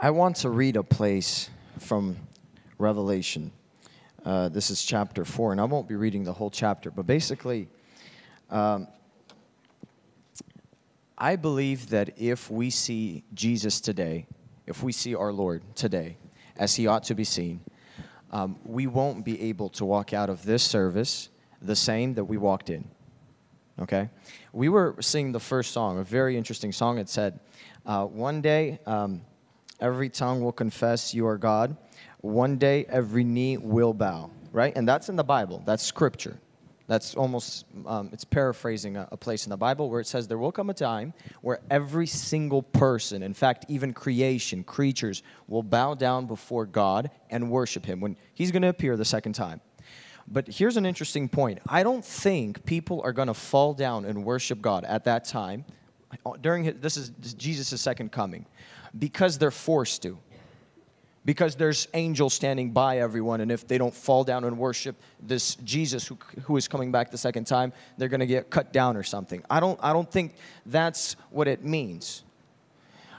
I want to read a place from Revelation. Uh, this is chapter 4, and I won't be reading the whole chapter, but basically, um, I believe that if we see Jesus today, if we see our Lord today as he ought to be seen, um, we won't be able to walk out of this service the same that we walked in. Okay? We were singing the first song, a very interesting song. It said, uh, One day, um, every tongue will confess you are God. One day, every knee will bow, right? And that's in the Bible, that's scripture. That's almost, um, it's paraphrasing a, a, place in the Bible where it says there will come a time where every single person, in fact, even creation, creatures, will bow down before God and worship Him when He's going to appear the second time. But here's an interesting point I don't think people are going to fall down and worship God at that time. During his, this is Jesus' second coming because they're forced to. Because there's angels standing by everyone and if they don't fall down and worship this jesus who, who is coming back the second time they're going to get cut down or something. I don't, I don't think that's what it means.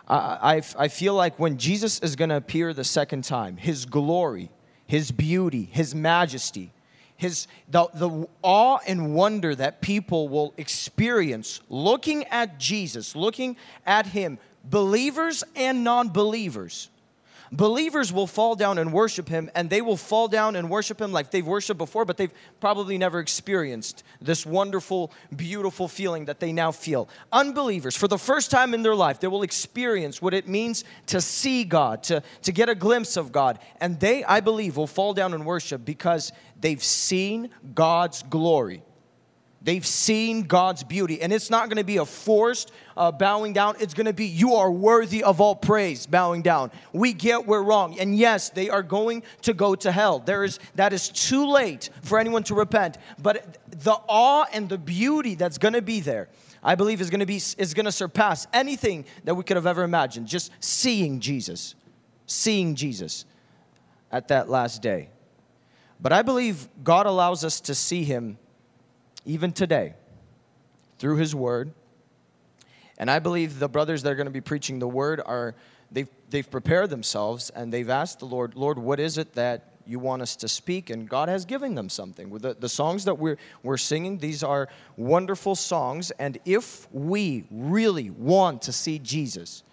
I, I, I feel like when jesus is going to appear the second time his glory his beauty his majesty his the, the awe and wonder that people will experience looking at jesus looking at him believers and non-believers Believers will fall down and worship him, and they will fall down and worship him like they've worshiped before, but they've probably never experienced this wonderful, beautiful feeling that they now feel. Unbelievers, for the first time in their life, they will experience what it means to see God, to, to get a glimpse of God. And they, I believe, will fall down and worship because they've seen God's glory. They've seen God's beauty, and it's not going to be a forced uh, bowing down. It's going to be, You are worthy of all praise, bowing down. We get we're wrong. And yes, they are going to go to hell. There is, that is too late for anyone to repent. But the awe and the beauty that's going to be there, I believe, is going to be is going to surpass anything that we could have ever imagined. Just seeing Jesus, seeing Jesus at that last day. But I believe God allows us to see Him even today, through His Word. And I believe the brothers that are going to be preaching the Word are, they've, they've prepared themselves and they've asked the Lord, Lord, what is it that you want us to speak? And God has given them something. The, the songs that we're, we're singing, these are wonderful songs. And if we really want to see Jesus,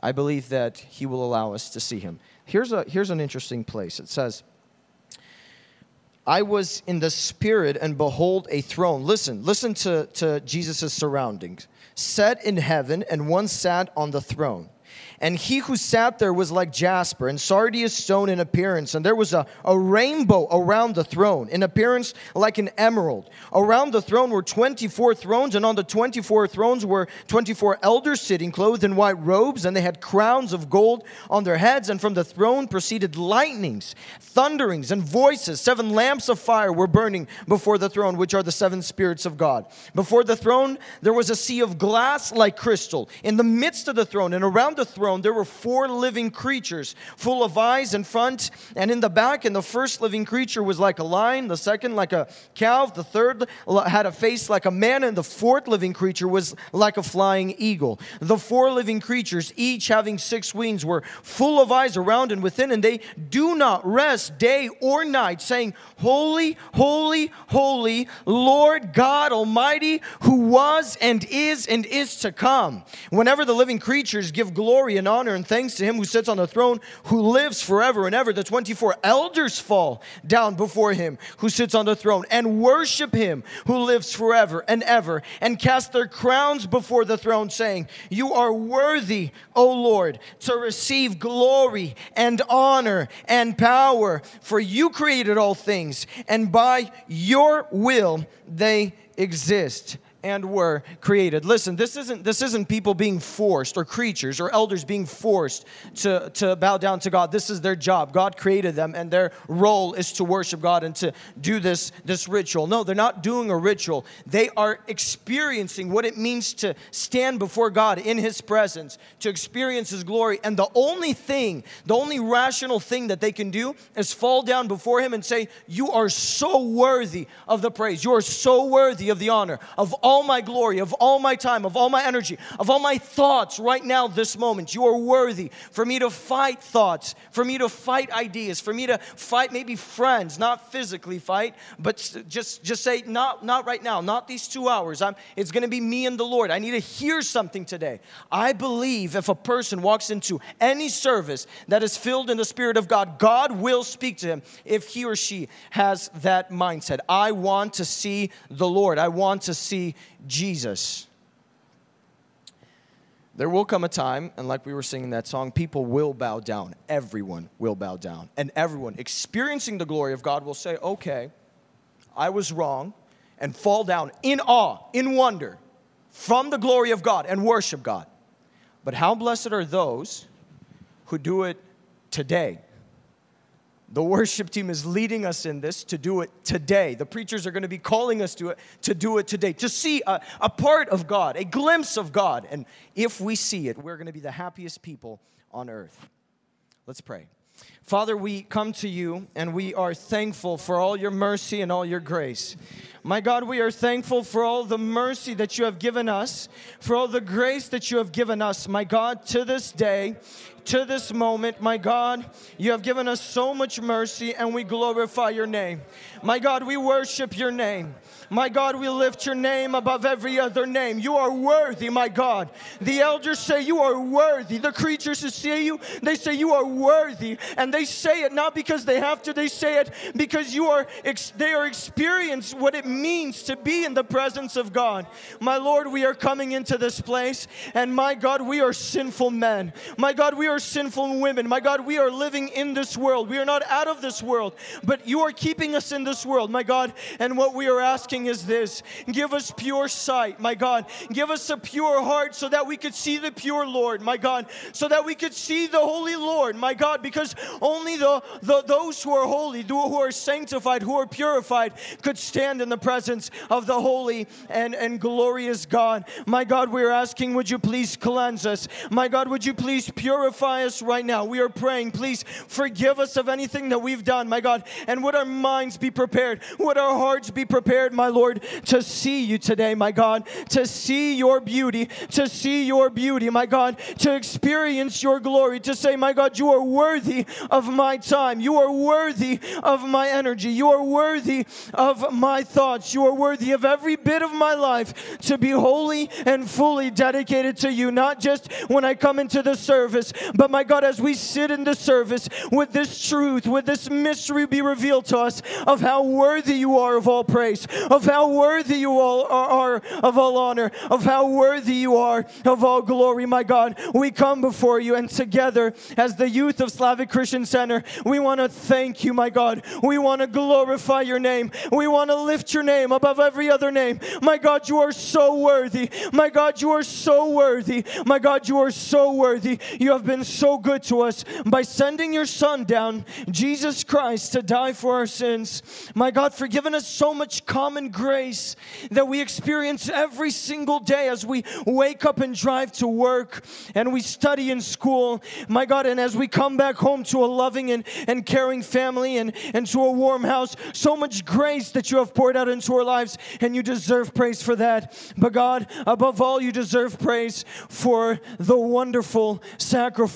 I believe that He will allow us to see Him. Here's, a, here's an interesting place. It says, I was in the spirit and behold a throne. Listen, listen to, to Jesus' surroundings. Set in heaven, and one sat on the throne. And he who sat there was like jasper and sardius stone in appearance. And there was a, a rainbow around the throne, in appearance like an emerald. Around the throne were 24 thrones, and on the 24 thrones were 24 elders sitting, clothed in white robes, and they had crowns of gold on their heads. And from the throne proceeded lightnings, thunderings, and voices. Seven lamps of fire were burning before the throne, which are the seven spirits of God. Before the throne, there was a sea of glass like crystal. In the midst of the throne and around the throne, throne, there were four living creatures, full of eyes in front and in the back. And the first living creature was like a lion, the second like a calf, the third had a face like a man, and the fourth living creature was like a flying eagle. The four living creatures, each having six wings, were full of eyes around and within, and they do not rest day or night, saying, Holy, holy, holy, Lord God Almighty, who was and is and is to come. Whenever the living creatures give glory and honor and thanks to him who sits on the throne, who lives forever and ever. The 24 elders fall down before him who sits on the throne and worship him who lives forever and ever and cast their crowns before the throne, saying, You are worthy, O Lord, to receive glory and honor and power, for you created all things, and by your will they exist and were created. Listen, this isn't this isn't people being forced or creatures or elders being forced to, to bow down to God. This is their job. God created them and their role is to worship God and to do this this ritual. No, they're not doing a ritual. They are experiencing what it means to stand before God in his presence, to experience his glory. And the only thing, the only rational thing that they can do is fall down before him and say, "You are so worthy of the praise. You are so worthy of the honor of all all my glory, of all my time, of all my energy, of all my thoughts right now, this moment. You are worthy for me to fight thoughts, for me to fight ideas, for me to fight maybe friends, not physically fight, but just, just say, not, not right now, not these two hours. I'm, it's going to be me and the Lord. I need to hear something today. I believe if a person walks into any service that is filled in the Spirit of God, God will speak to him if he or she has that mindset. I want to see the Lord. I want to see Jesus. There will come a time, and like we were singing that song, people will bow down. Everyone will bow down. And everyone experiencing the glory of God will say, Okay, I was wrong, and fall down in awe, in wonder, from the glory of God and worship God. But how blessed are those who do it today? The worship team is leading us in this to do it today. The preachers are going to be calling us to it to do it today, to see a, a part of God, a glimpse of God. And if we see it, we're going to be the happiest people on earth. Let's pray. Father, we come to you and we are thankful for all your mercy and all your grace. My God, we are thankful for all the mercy that you have given us, for all the grace that you have given us. My God, to this day, to this moment, my God, you have given us so much mercy and we glorify your name. My God, we worship your name. My God, we lift your name above every other name. You are worthy, my God. The elders say you are worthy. The creatures who see you, they say you are worthy. And they say it not because they have to, they say it because you are they are experienced what it means to be in the presence of God. My Lord, we are coming into this place, and my God, we are sinful men. My God, we are sinful women. My God, we are living in this world. We are not out of this world, but you are keeping us in this world, my God. And what we are asking is this give us pure sight, my God. Give us a pure heart so that we could see the pure Lord, my God. So that we could see the holy Lord, my God, because only the, the those who are holy, who are sanctified, who are purified, could stand in the presence of the holy and, and glorious God. My God, we're asking, would you please cleanse us? My God, would you please purify us right now? We are praying, please forgive us of anything that we've done, my God, and would our minds be prepared? Would our hearts be prepared, my Lord, to see you today, my God, to see your beauty, to see your beauty, my God, to experience your glory, to say, my God, you are worthy of my time. You are worthy of my energy. You are worthy of my thoughts. You are worthy of every bit of my life to be holy and fully dedicated to you, not just when I come into the service, but my God, as we sit in the service with this truth, with this mystery be revealed to us of how worthy you are of all praise, of how worthy you all are of all honor, of how worthy you are of all glory, my God. We come before you, and together, as the youth of Slavic Christian Center, we want to thank you, my God. We want to glorify your name. We want to lift your name above every other name. My God, you are so worthy. My God, you are so worthy. My God, you are so worthy. You have been so good to us by sending your Son down, Jesus Christ, to die for our sins. My God, forgiving us so much common grace that we experience every single day as we wake up and drive to work and we study in school. My God, and as we come back home to a loving and, and caring family and, and to a warm house, so much grace that you have poured out into our lives, and you deserve praise for that. But God, above all, you deserve praise for the wonderful sacrifice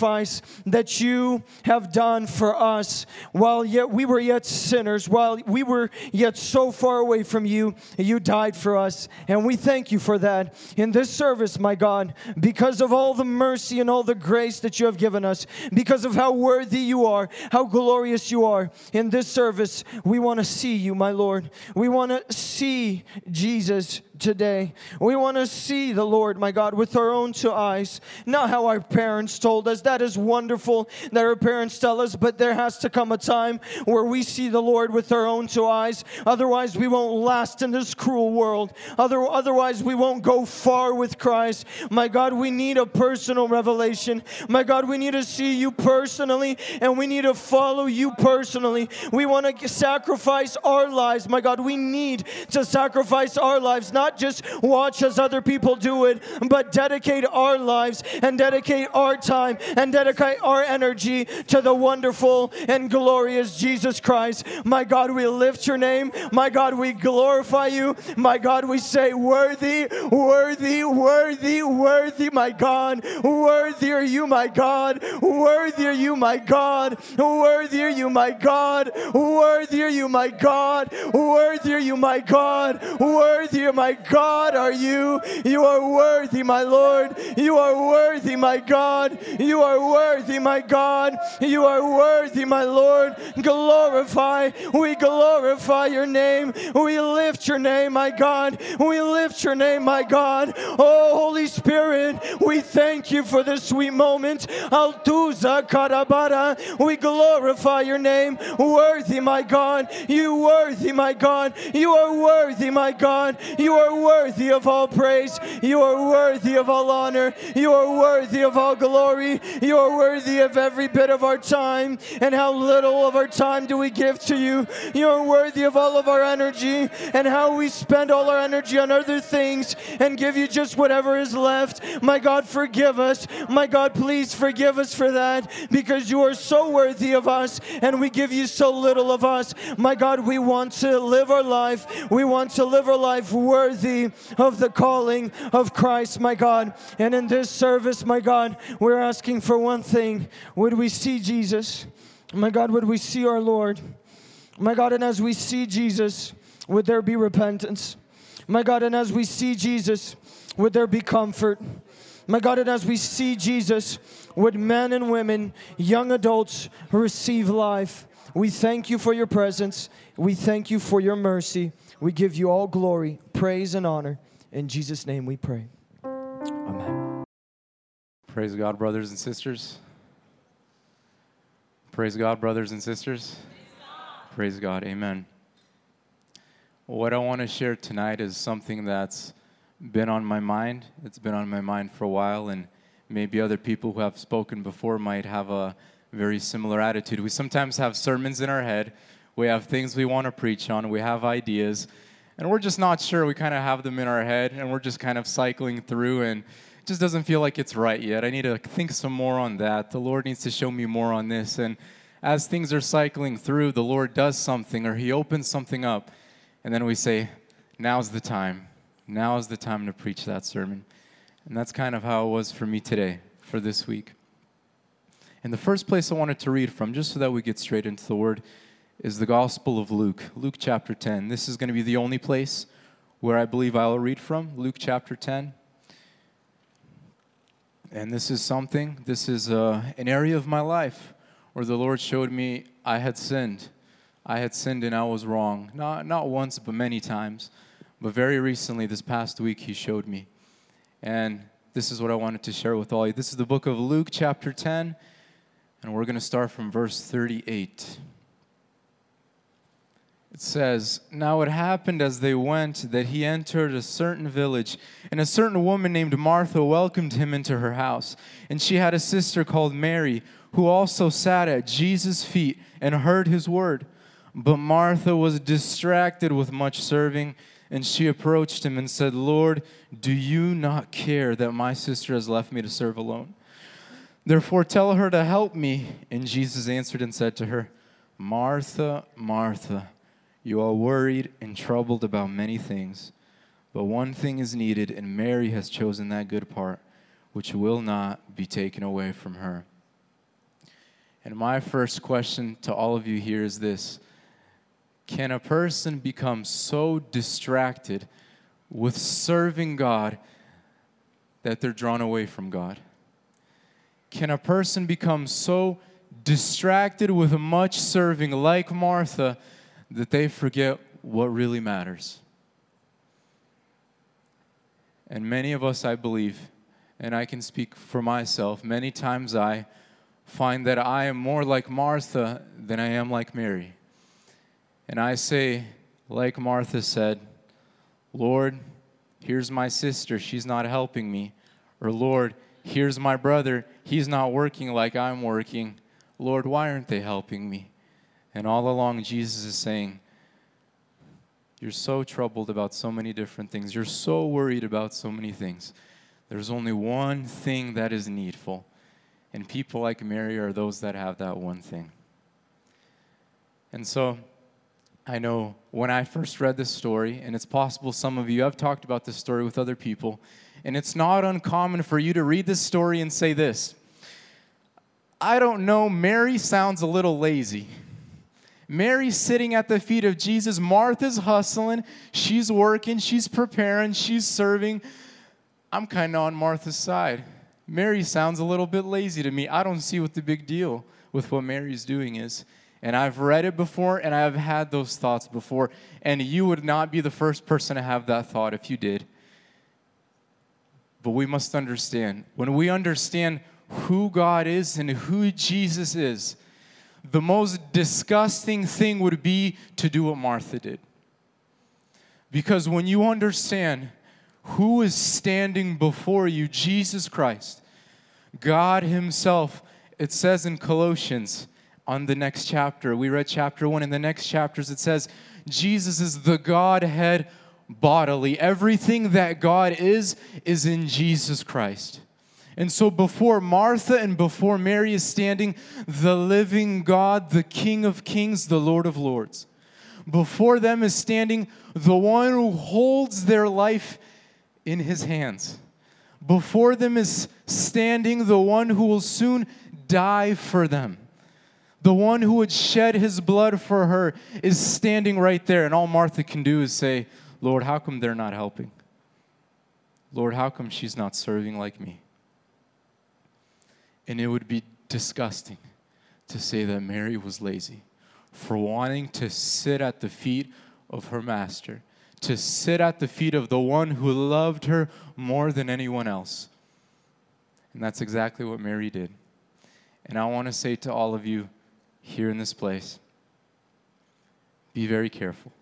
that you have done for us while yet we were yet sinners, while we were yet so far away from you you. You died for us. And we thank you for that in this service, my God, because of all the mercy and all the grace that you have given us, because of how worthy you are, how glorious you are. In this service, we want to see you, my Lord. We want to see Jesus today. We want to see the Lord, my God, with our own two eyes. Not how our parents told us. That is wonderful that our parents tell us, but there has to come a time where we see the Lord with our own two eyes. Otherwise, we won't last in this cruel world. Other, otherwise, we won't go far with Christ. My God, we need a personal revelation. My God, we need to see you personally and we need to follow you personally. We want to sacrifice our lives. My God, we need to sacrifice our lives, not not just watch as other people do it, but dedicate our lives and dedicate our time and dedicate our energy to the wonderful and glorious Jesus Christ. My God, we lift your name. My God, we glorify you. My God, we say, Worthy, worthy, worthy, worthy, my God. Worthy are you, my God. Worthy are you, my God. Worthy are you, my God. Worthy are you, my God. Worthy are you, my God. Worthy, my God, are you. You are worthy, my Lord. You are worthy, my God. You are worthy, my God. You are worthy, my Lord. Glorify. We glorify your name. We lift your name, my God. We lift your name, my God. Oh, Holy Spirit, we thank you for this sweet moment. Altuza Karabara. We glorify your name. Worthy, my God. You worthy, my God. You are worthy, my God. You are worthy of all praise. You are worthy of all honor. You are worthy of all glory. You are worthy of every bit of our time. And how little of our time do we give to you? You are worthy of all of our energy and how we spend all our energy on other things and give you just whatever is left. My God, forgive us. My God, please forgive us for that because you are so worthy of us and we give you so little of us. My God, we want to live our life. We want to live our life worthy of the calling of Christ, my God. And in this service, my God, we're asking for one thing. Would we see Jesus? My God, would we see our Lord? My God, and as we see Jesus, would there be repentance? My God, and as we see Jesus, would there be comfort? My God, and as we see Jesus, would men and women, young adults receive life? We thank you for your presence. We thank you for your mercy. We give you all glory, praise, and honor. In Jesus' name we pray. Amen. Praise God, brothers and sisters. Praise God, brothers and sisters. Praise God. Amen. What I want to share tonight is something that's been on my mind. It's been on my mind for a while, and maybe other people who have spoken before might have a very similar attitude. We sometimes have sermons in our head, we have things we want to preach on, we have ideas, and we're just not sure. We kind of have them in our head, and we're just kind of cycling through, and it just doesn't feel like it's right yet. I need to think some more on that. The Lord needs to show me more on this. And as things are cycling through, the Lord does something or He opens something up, and then we say, Now's the time. Now is the time to preach that sermon. And that's kind of how it was for me today, for this week. And the first place I wanted to read from, just so that we get straight into the word, is the Gospel of Luke, Luke chapter 10. This is going to be the only place where I believe I'll read from, Luke chapter 10. And this is something, this is uh, an area of my life where the Lord showed me I had sinned. I had sinned and I was wrong. Not, not once, but many times. But very recently, this past week, He showed me. And this is what I wanted to share with all you. This is the book of Luke, chapter 10, and we're going to start from verse 38. It says, Now it happened as they went that he entered a certain village, and a certain woman named Martha welcomed him into her house. And she had a sister called Mary, who also sat at Jesus' feet and heard his word. But Martha was distracted with much serving, and she approached him and said, Lord, do you not care that my sister has left me to serve alone? Therefore, tell her to help me. And Jesus answered and said to her, Martha, Martha, you are worried and troubled about many things, but one thing is needed, and Mary has chosen that good part, which will not be taken away from her. And my first question to all of you here is this Can a person become so distracted with serving God that they're drawn away from God? Can a person become so distracted with much serving, like Martha? That they forget what really matters. And many of us, I believe, and I can speak for myself, many times I find that I am more like Martha than I am like Mary. And I say, like Martha said, Lord, here's my sister, she's not helping me. Or, Lord, here's my brother, he's not working like I'm working. Lord, why aren't they helping me? And all along, Jesus is saying, You're so troubled about so many different things. You're so worried about so many things. There's only one thing that is needful. And people like Mary are those that have that one thing. And so I know when I first read this story, and it's possible some of you have talked about this story with other people, and it's not uncommon for you to read this story and say this I don't know, Mary sounds a little lazy. Mary's sitting at the feet of Jesus. Martha's hustling. She's working. She's preparing. She's serving. I'm kind of on Martha's side. Mary sounds a little bit lazy to me. I don't see what the big deal with what Mary's doing is. And I've read it before and I've had those thoughts before. And you would not be the first person to have that thought if you did. But we must understand when we understand who God is and who Jesus is, the most disgusting thing would be to do what Martha did. Because when you understand who is standing before you, Jesus Christ, God Himself, it says in Colossians on the next chapter, we read chapter one, in the next chapters it says, Jesus is the Godhead bodily. Everything that God is, is in Jesus Christ. And so before Martha and before Mary is standing the living God, the King of Kings, the Lord of Lords. Before them is standing the one who holds their life in his hands. Before them is standing the one who will soon die for them. The one who would shed his blood for her is standing right there. And all Martha can do is say, Lord, how come they're not helping? Lord, how come she's not serving like me? And it would be disgusting to say that Mary was lazy for wanting to sit at the feet of her master, to sit at the feet of the one who loved her more than anyone else. And that's exactly what Mary did. And I want to say to all of you here in this place be very careful.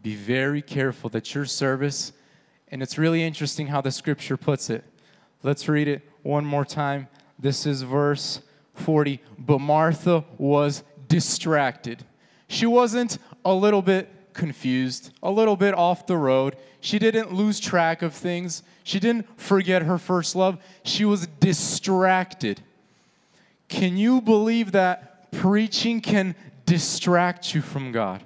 Be very careful that your service, and it's really interesting how the scripture puts it. Let's read it one more time. This is verse 40. But Martha was distracted. She wasn't a little bit confused, a little bit off the road. She didn't lose track of things. She didn't forget her first love. She was distracted. Can you believe that preaching can distract you from God?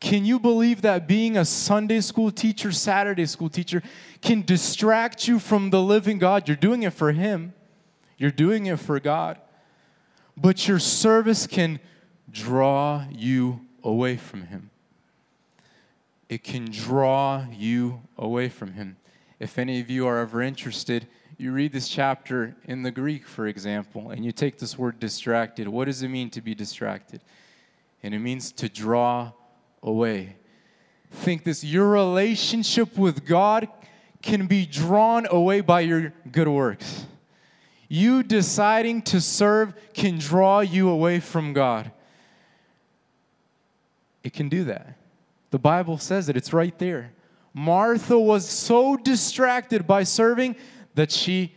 Can you believe that being a Sunday school teacher, Saturday school teacher, can distract you from the living God? You're doing it for Him. You're doing it for God. But your service can draw you away from Him. It can draw you away from Him. If any of you are ever interested, you read this chapter in the Greek, for example, and you take this word distracted. What does it mean to be distracted? And it means to draw away. Think this your relationship with God can be drawn away by your good works you deciding to serve can draw you away from God. It can do that. The Bible says it, it's right there. Martha was so distracted by serving that she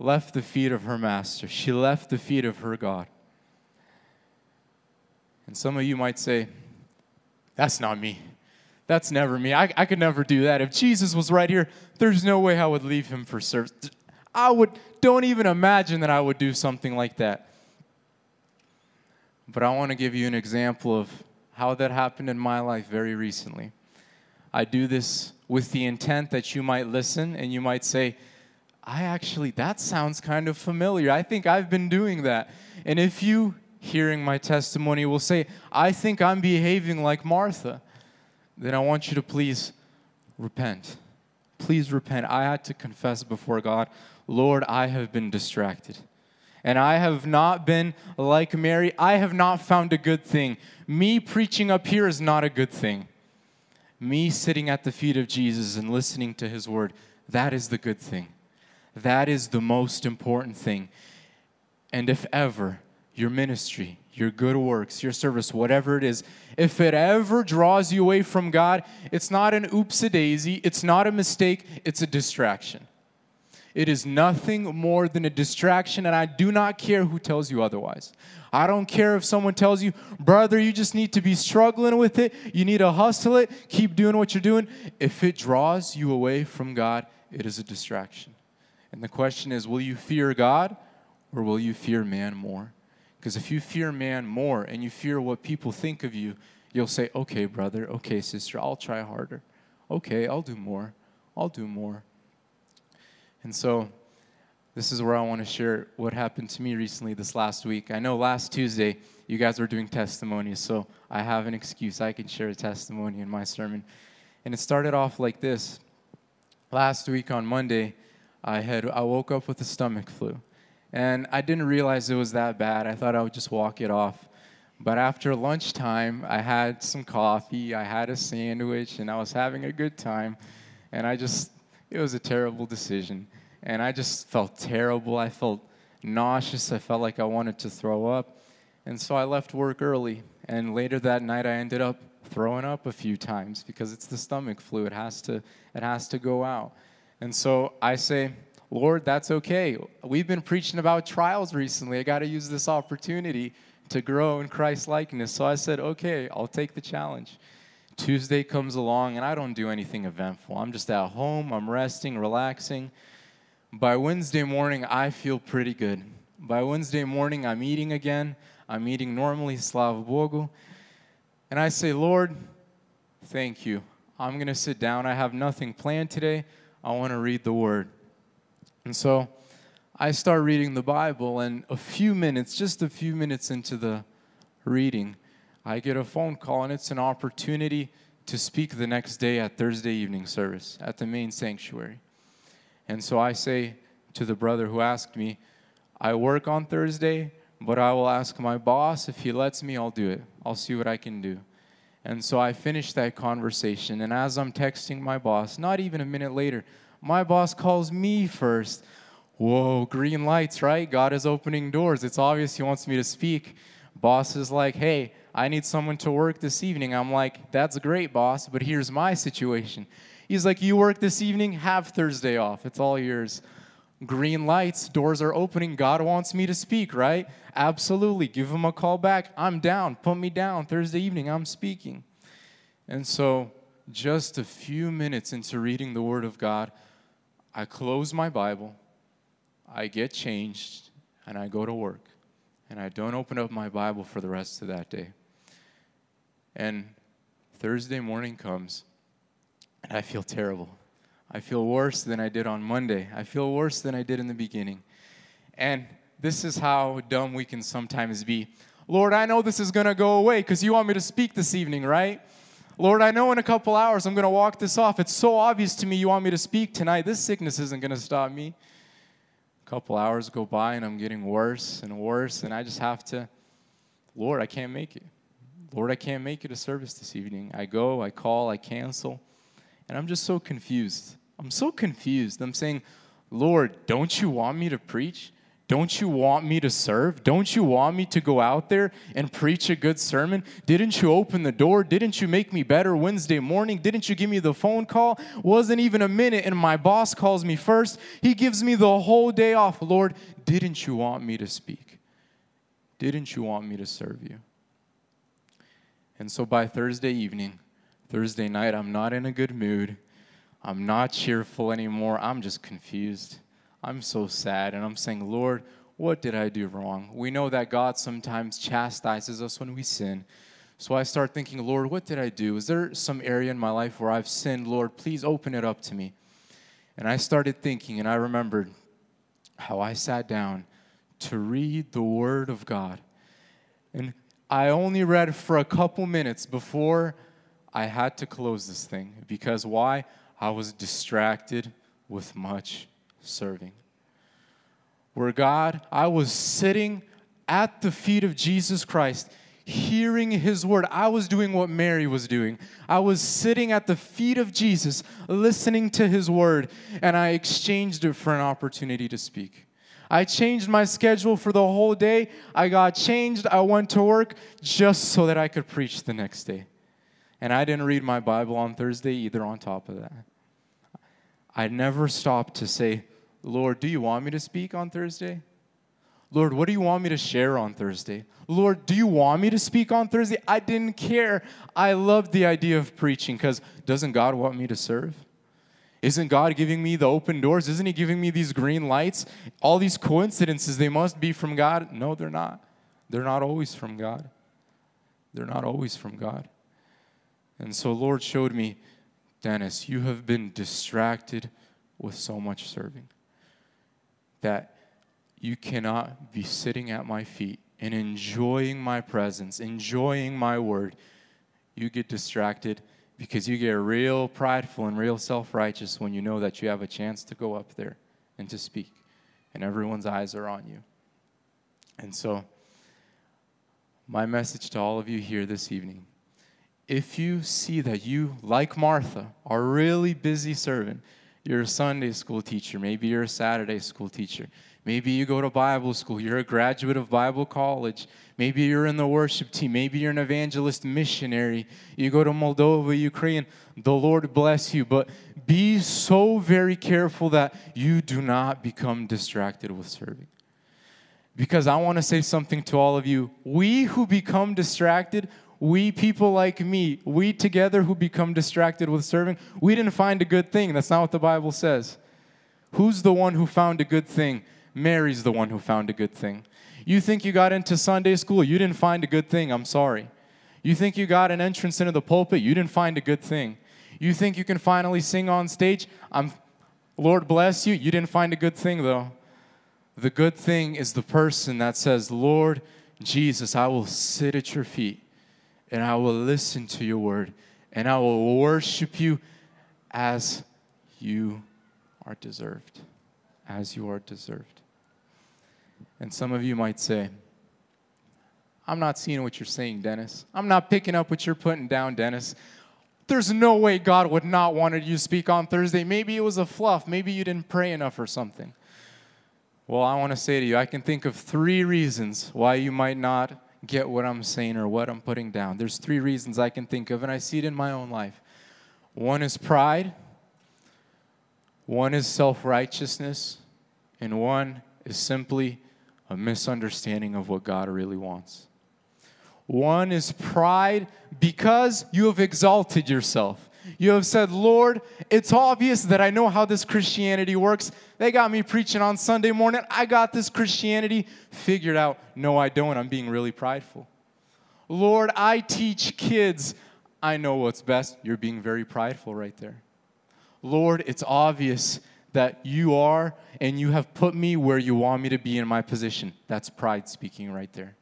left the feet of her master. She left the feet of her God. And some of you might say, That's not me. That's never me. I, I could never do that. If Jesus was right here, there's no way I would leave him for service. I would don't even imagine that I would do something like that. But I want to give you an example of how that happened in my life very recently. I do this with the intent that you might listen and you might say, I actually, that sounds kind of familiar. I think I've been doing that. And if you, hearing my testimony, will say, I think I'm behaving like Martha, then I want you to please repent. Please repent. I had to confess before God Lord, I have been distracted. And I have not been like Mary. I have not found a good thing. Me preaching up here is not a good thing. Me sitting at the feet of Jesus and listening to his word, that is the good thing. That is the most important thing. And if ever your ministry, your good works, your service, whatever it is, if it ever draws you away from God, it's not an oops a daisy, it's not a mistake, it's a distraction. It is nothing more than a distraction, and I do not care who tells you otherwise. I don't care if someone tells you, brother, you just need to be struggling with it. You need to hustle it. Keep doing what you're doing. If it draws you away from God, it is a distraction. And the question is, will you fear God or will you fear man more? Because if you fear man more and you fear what people think of you, you'll say, okay, brother, okay, sister, I'll try harder. Okay, I'll do more. I'll do more. And so, this is where I want to share what happened to me recently this last week. I know last Tuesday you guys were doing testimonies, so I have an excuse. I can share a testimony in my sermon. And it started off like this. Last week on Monday, I had I woke up with a stomach flu. And I didn't realize it was that bad. I thought I would just walk it off. But after lunchtime, I had some coffee, I had a sandwich, and I was having a good time. And I just, it was a terrible decision. And I just felt terrible. I felt nauseous. I felt like I wanted to throw up. And so I left work early. And later that night, I ended up throwing up a few times because it's the stomach flu. It has to, it has to go out. And so I say, Lord, that's okay. We've been preaching about trials recently. I got to use this opportunity to grow in Christ likeness. So I said, okay, I'll take the challenge. Tuesday comes along and I don't do anything eventful. I'm just at home, I'm resting, relaxing. By Wednesday morning, I feel pretty good. By Wednesday morning, I'm eating again. I'm eating normally, Slava Bogu. And I say, Lord, thank you. I'm going to sit down. I have nothing planned today. I want to read the word. And so I start reading the Bible, and a few minutes, just a few minutes into the reading, I get a phone call, and it's an opportunity to speak the next day at Thursday evening service at the main sanctuary. And so I say to the brother who asked me, I work on Thursday, but I will ask my boss if he lets me, I'll do it. I'll see what I can do. And so I finish that conversation, and as I'm texting my boss, not even a minute later, my boss calls me first. Whoa, green lights, right? God is opening doors. It's obvious He wants me to speak. Boss is like, hey, I need someone to work this evening. I'm like, that's great, boss, but here's my situation. He's like, you work this evening, have Thursday off. It's all yours. Green lights, doors are opening. God wants me to speak, right? Absolutely. Give him a call back. I'm down. Put me down. Thursday evening, I'm speaking. And so, just a few minutes into reading the Word of God, I close my Bible, I get changed, and I go to work. And I don't open up my Bible for the rest of that day. And Thursday morning comes, and I feel terrible. I feel worse than I did on Monday. I feel worse than I did in the beginning. And this is how dumb we can sometimes be. Lord, I know this is going to go away because you want me to speak this evening, right? Lord, I know in a couple hours I'm going to walk this off. It's so obvious to me you want me to speak tonight. This sickness isn't going to stop me. A couple hours go by and I'm getting worse and worse, and I just have to, Lord, I can't make it. Lord, I can't make it a service this evening. I go, I call, I cancel, and I'm just so confused. I'm so confused. I'm saying, Lord, don't you want me to preach? Don't you want me to serve? Don't you want me to go out there and preach a good sermon? Didn't you open the door? Didn't you make me better Wednesday morning? Didn't you give me the phone call? Wasn't even a minute, and my boss calls me first. He gives me the whole day off. Lord, didn't you want me to speak? Didn't you want me to serve you? And so by Thursday evening, Thursday night, I'm not in a good mood. I'm not cheerful anymore. I'm just confused. I'm so sad. And I'm saying, Lord, what did I do wrong? We know that God sometimes chastises us when we sin. So I start thinking, Lord, what did I do? Is there some area in my life where I've sinned? Lord, please open it up to me. And I started thinking, and I remembered how I sat down to read the Word of God. And I only read for a couple minutes before I had to close this thing. Because why? I was distracted with much serving. Where God, I was sitting at the feet of Jesus Christ, hearing his word. I was doing what Mary was doing. I was sitting at the feet of Jesus, listening to his word, and I exchanged it for an opportunity to speak. I changed my schedule for the whole day. I got changed. I went to work just so that I could preach the next day. And I didn't read my Bible on Thursday either, on top of that. I never stopped to say, Lord, do you want me to speak on Thursday? Lord, what do you want me to share on Thursday? Lord, do you want me to speak on Thursday? I didn't care. I loved the idea of preaching because doesn't God want me to serve? Isn't God giving me the open doors? Isn't He giving me these green lights? All these coincidences, they must be from God. No, they're not. They're not always from God. They're not always from God. And so, Lord showed me, Dennis, you have been distracted with so much serving that you cannot be sitting at my feet and enjoying my presence, enjoying my word. You get distracted because you get real prideful and real self righteous when you know that you have a chance to go up there and to speak, and everyone's eyes are on you. And so, my message to all of you here this evening if you see that you, like Martha, are really busy serving, you're a Sunday school teacher, maybe you're a Saturday school teacher, maybe you go to Bible school, you're a graduate of Bible college, maybe you're in the worship team, maybe you're an evangelist missionary, you go to Moldova, Ukraine, the Lord bless you, but be so very careful that you do not become distracted with serving. Because I want to say something to all of you. We who become distracted, we people like me, we together who become distracted with serving, we didn't find a good thing. That's not what the Bible says. Who's the one who found a good thing? Mary's the one who found a good thing. You think you got into Sunday school, you didn't find a good thing. I'm sorry. You think you got an entrance into the pulpit, you didn't find a good thing. You think you can finally sing on stage, I'm Lord bless you, you didn't find a good thing though. The good thing is the person that says, Lord Jesus, I will sit at your feet and I will listen to your word and I will worship you as you are deserved. As you are deserved. And some of you might say, I'm not seeing what you're saying, Dennis. I'm not picking up what you're putting down, Dennis. There's no way God would not wanted you to speak on Thursday. Maybe it was a fluff. Maybe you didn't pray enough or something. Well, I want to say to you, I can think of three reasons why you might not get what I'm saying or what I'm putting down. There's three reasons I can think of, and I see it in my own life. One is pride, one is self righteousness, and one is simply a misunderstanding of what God really wants. One is pride because you have exalted yourself. You have said, Lord, it's obvious that I know how this Christianity works. They got me preaching on Sunday morning. I got this Christianity figured out. No, I don't. I'm being really prideful. Lord, I teach kids. I know what's best. You're being very prideful right there. Lord, it's obvious that you are and you have put me where you want me to be in my position. That's pride speaking right there.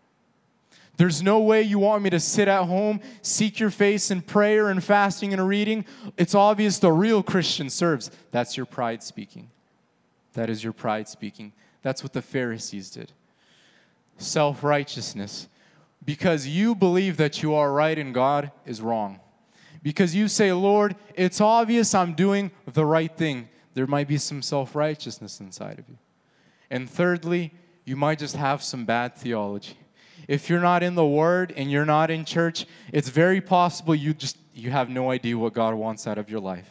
There's no way you want me to sit at home, seek your face in prayer and fasting and reading. It's obvious the real Christian serves. That's your pride speaking. That is your pride speaking. That's what the Pharisees did. Self righteousness. Because you believe that you are right and God is wrong. Because you say, Lord, it's obvious I'm doing the right thing. There might be some self righteousness inside of you. And thirdly, you might just have some bad theology if you're not in the word and you're not in church it's very possible you just you have no idea what god wants out of your life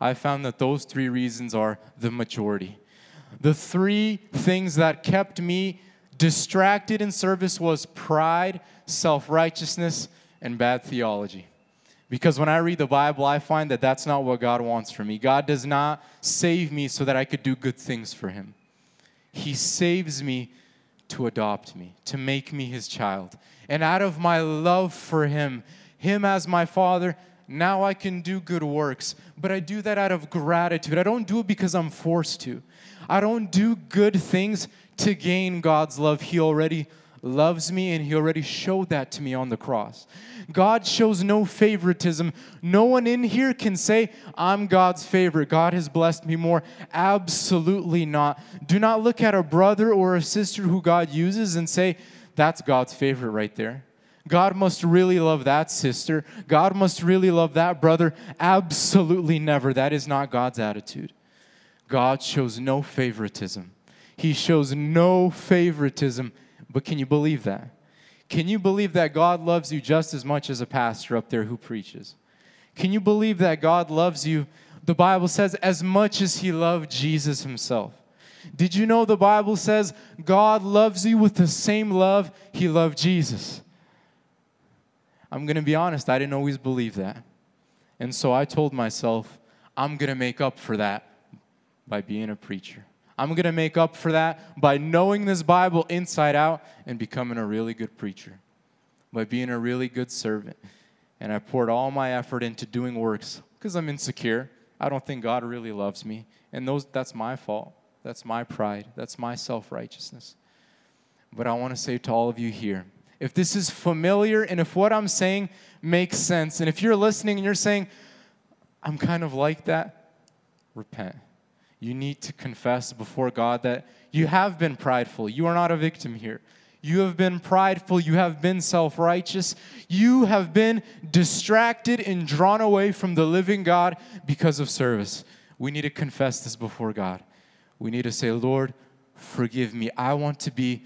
i found that those three reasons are the majority the three things that kept me distracted in service was pride self-righteousness and bad theology because when I read the Bible, I find that that's not what God wants for me. God does not save me so that I could do good things for Him. He saves me to adopt me, to make me his child. And out of my love for him, him as my father, now I can do good works. But I do that out of gratitude. I don't do it because I'm forced to. I don't do good things to gain God's love. He already loves me and he already showed that to me on the cross. God shows no favoritism. No one in here can say, I'm God's favorite. God has blessed me more. Absolutely not. Do not look at a brother or a sister who God uses and say, that's God's favorite right there. God must really love that sister. God must really love that brother. Absolutely never. That is not God's attitude. God shows no favoritism. He shows no favoritism but can you believe that? Can you believe that God loves you just as much as a pastor up there who preaches? Can you believe that God loves you the Bible says, as much as he loved Jesus himself. Did you know the Bible says God loves you with the same love he loved Jesus? I'm going to be honest, I didn't always believe that. And so I told myself, I'm going to make up for that by being a preacher. I'm going to make up for that by knowing this Bible inside out and becoming a really good preacher, by being a really good servant. And I poured all my effort into doing works because I'm insecure. I don't think God really loves me. And those, that's my fault. That's my pride. That's my self righteousness. But I want to say to all of you here if this is familiar and if what I'm saying makes sense, and if you're listening and you're saying, I'm kind of like that, repent. You need to confess before God that you have been prideful. You are not a victim here. You have been prideful. You have been self righteous. You have been distracted and drawn away from the living God because of service. We need to confess this before God. We need to say, Lord, forgive me. I want to be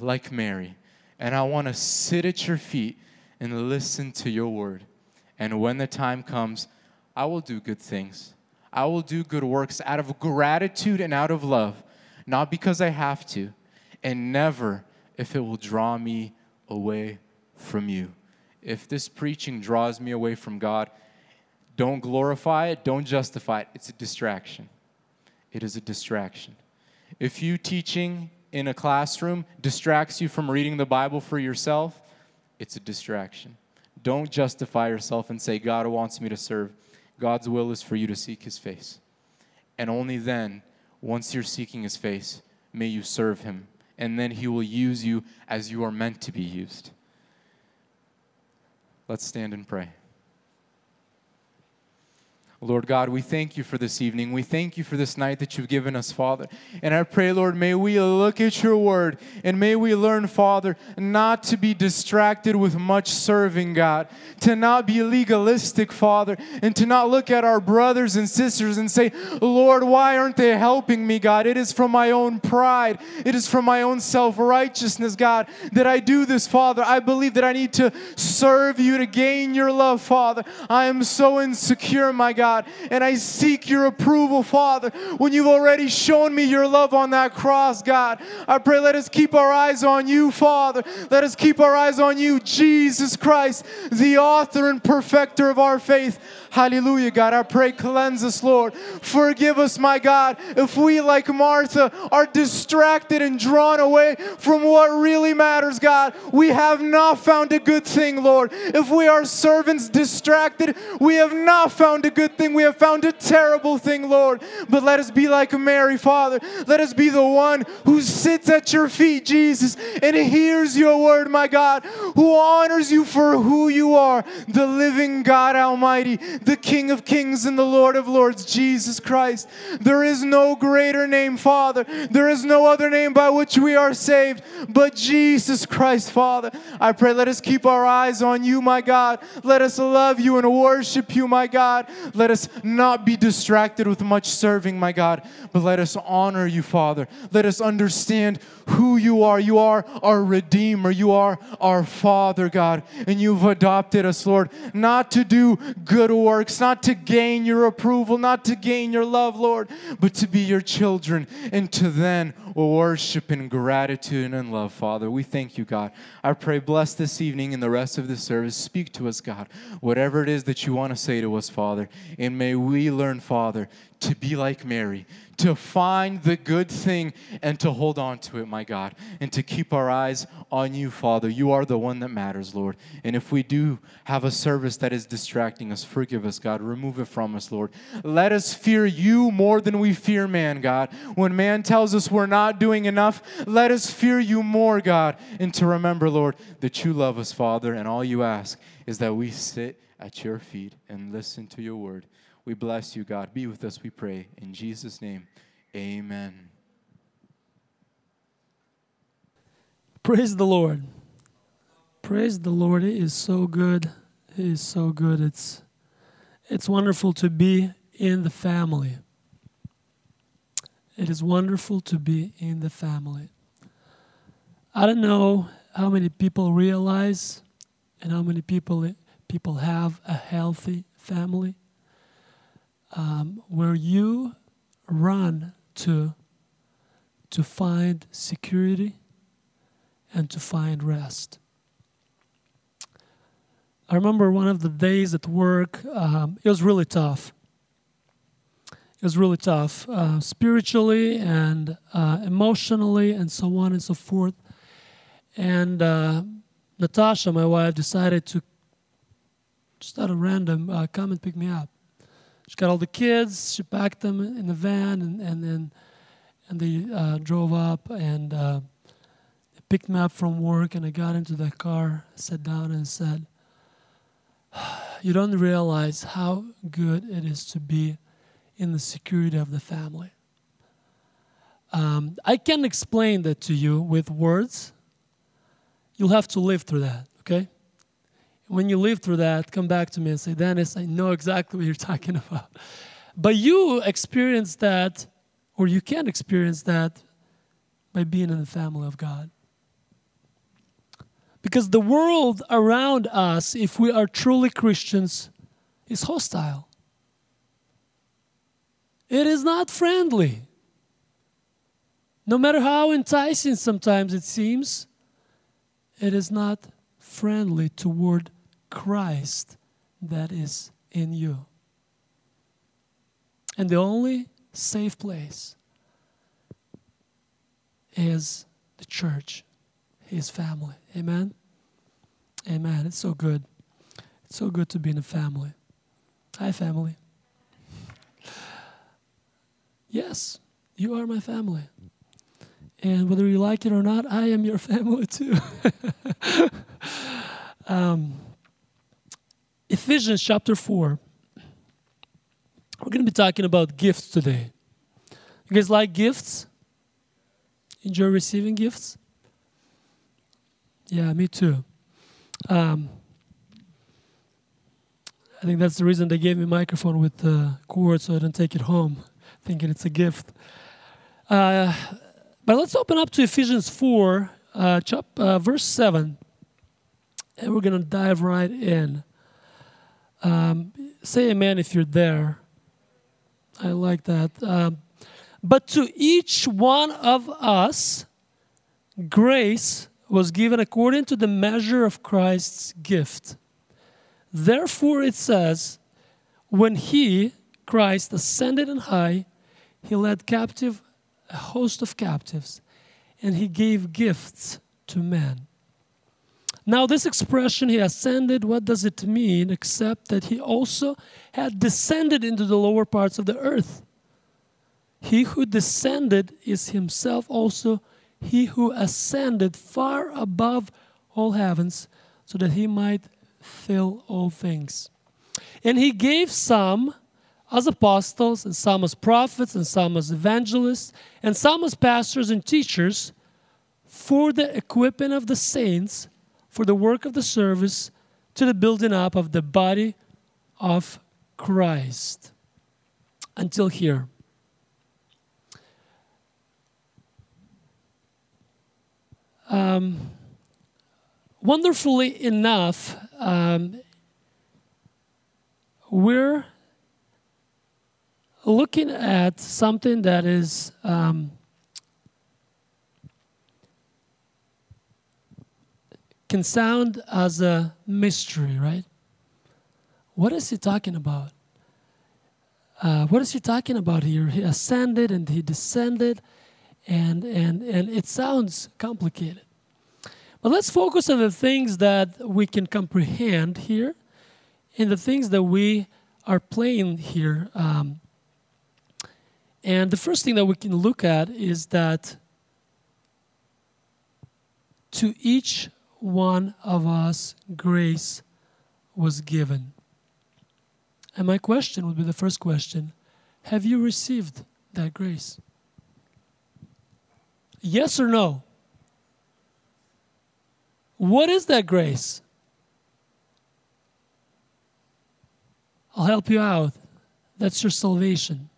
like Mary, and I want to sit at your feet and listen to your word. And when the time comes, I will do good things. I will do good works out of gratitude and out of love, not because I have to, and never if it will draw me away from you. If this preaching draws me away from God, don't glorify it, don't justify it. It's a distraction. It is a distraction. If you teaching in a classroom distracts you from reading the Bible for yourself, it's a distraction. Don't justify yourself and say, God wants me to serve. God's will is for you to seek his face. And only then, once you're seeking his face, may you serve him. And then he will use you as you are meant to be used. Let's stand and pray. Lord God, we thank you for this evening. We thank you for this night that you've given us, Father. And I pray, Lord, may we look at your word and may we learn, Father, not to be distracted with much serving, God, to not be legalistic, Father, and to not look at our brothers and sisters and say, Lord, why aren't they helping me, God? It is from my own pride, it is from my own self righteousness, God, that I do this, Father. I believe that I need to serve you to gain your love, Father. I am so insecure, my God. God. And I seek your approval, Father, when you've already shown me your love on that cross, God. I pray, let us keep our eyes on you, Father. Let us keep our eyes on you, Jesus Christ, the author and perfecter of our faith. Hallelujah, God. I pray, cleanse us, Lord. Forgive us, my God, if we, like Martha, are distracted and drawn away from what really matters, God. We have not found a good thing, Lord. If we are servants distracted, we have not found a good thing. We have found a terrible thing, Lord. But let us be like Mary, Father. Let us be the one who sits at your feet, Jesus, and hears your word, my God, who honors you for who you are, the living God Almighty the King of Kings and the Lord of Lords, Jesus Christ. There is no greater name, Father. There is no other name by which we are saved but Jesus Christ, Father. I pray, let us keep our eyes on you, my God. Let us love you and worship you, my God. Let us not be distracted with much serving, my God, but let us honor you, Father. Let us understand who you are. You are our Redeemer. You are our Father, God. And you've adopted us, Lord, not to do good works, not to gain your approval, not to gain your love, Lord, but to be your children and to then worship in gratitude and love, Father. We thank you, God. I pray, bless this evening and the rest of the service. Speak to us, God. Whatever it is that you want to say to us, Father. And may we learn, Father, to be like Mary, to find the good thing and to hold on to it, my God, and to keep our eyes on you, Father. You are the one that matters, Lord. And if we do have a service that is distracting us, forgive us, God. Remove it from us, Lord. Let us fear you more than we fear man, God. When man tells us we're not doing enough, let us fear you more, God. And to remember, Lord, that you love us, Father, and all you ask is that we sit at your feet and listen to your word. We bless you, God. Be with us, we pray. In Jesus' name, amen. Praise the Lord. Praise the Lord. It is so good. It is so good. It's it's wonderful to be in the family. It is wonderful to be in the family. I don't know how many people realize and how many people people have a healthy family. Um, where you run to to find security and to find rest. I remember one of the days at work, um, it was really tough. It was really tough, uh, spiritually and uh, emotionally, and so on and so forth. And uh, Natasha, my wife, decided to just out of random uh, come and pick me up. She got all the kids, she packed them in the van, and, and then and they uh, drove up and uh, picked me up from work. And I got into the car, sat down, and said, "You don't realize how good it is to be in the security of the family." Um, I can't explain that to you with words. You'll have to live through that, okay? When you live through that, come back to me and say, Dennis, I know exactly what you're talking about. But you experience that, or you can experience that by being in the family of God. Because the world around us, if we are truly Christians, is hostile. It is not friendly. No matter how enticing sometimes it seems, it is not friendly toward Christ that is in you. And the only safe place is the church, his family. Amen? Amen. It's so good. It's so good to be in a family. Hi, family. Yes, you are my family. And whether you like it or not, I am your family too. um, Ephesians chapter 4. We're going to be talking about gifts today. You guys like gifts? Enjoy receiving gifts? Yeah, me too. Um, I think that's the reason they gave me a microphone with the cord so I don't take it home, thinking it's a gift. Uh, but let's open up to Ephesians 4, uh, chap, uh, verse 7, and we're going to dive right in. Um, say amen if you're there. I like that. Um, but to each one of us, grace was given according to the measure of Christ's gift. Therefore, it says, when he, Christ, ascended on high, he led captive a host of captives, and he gave gifts to men. Now, this expression, he ascended, what does it mean except that he also had descended into the lower parts of the earth? He who descended is himself also he who ascended far above all heavens, so that he might fill all things. And he gave some as apostles, and some as prophets, and some as evangelists, and some as pastors and teachers for the equipping of the saints, for the work of the service, to the building up of the body of Christ. Until here. Um, wonderfully enough, um, we're looking at something that is um, can sound as a mystery, right? What is he talking about? Uh, what is he talking about here? He ascended and he descended, and and and it sounds complicated. But let's focus on the things that we can comprehend here, and the things that we are playing here. Um, and the first thing that we can look at is that to each one of us, grace was given. And my question would be the first question Have you received that grace? Yes or no? What is that grace? I'll help you out. That's your salvation.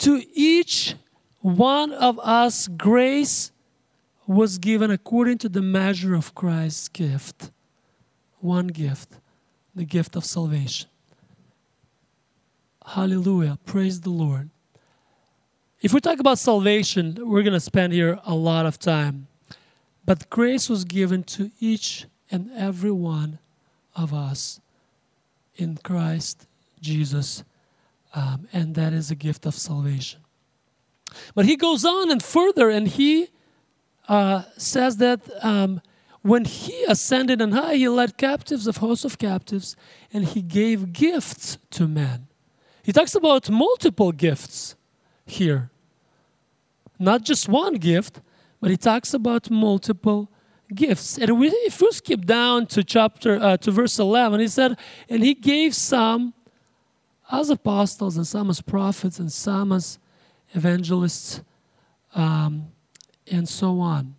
To each one of us, grace was given according to the measure of Christ's gift. One gift, the gift of salvation. Hallelujah. Praise the Lord. If we talk about salvation, we're going to spend here a lot of time. But grace was given to each and every one of us in Christ Jesus, um, and that is a gift of salvation. But he goes on and further, and he uh, says that um, when he ascended on high, he led captives of hosts of captives, and he gave gifts to men. He talks about multiple gifts here. Not just one gift, but he talks about multiple gifts. And we, if we skip down to chapter uh, to verse 11, he said, "And he gave some as apostles, and some as prophets, and some as evangelists, um, and so on."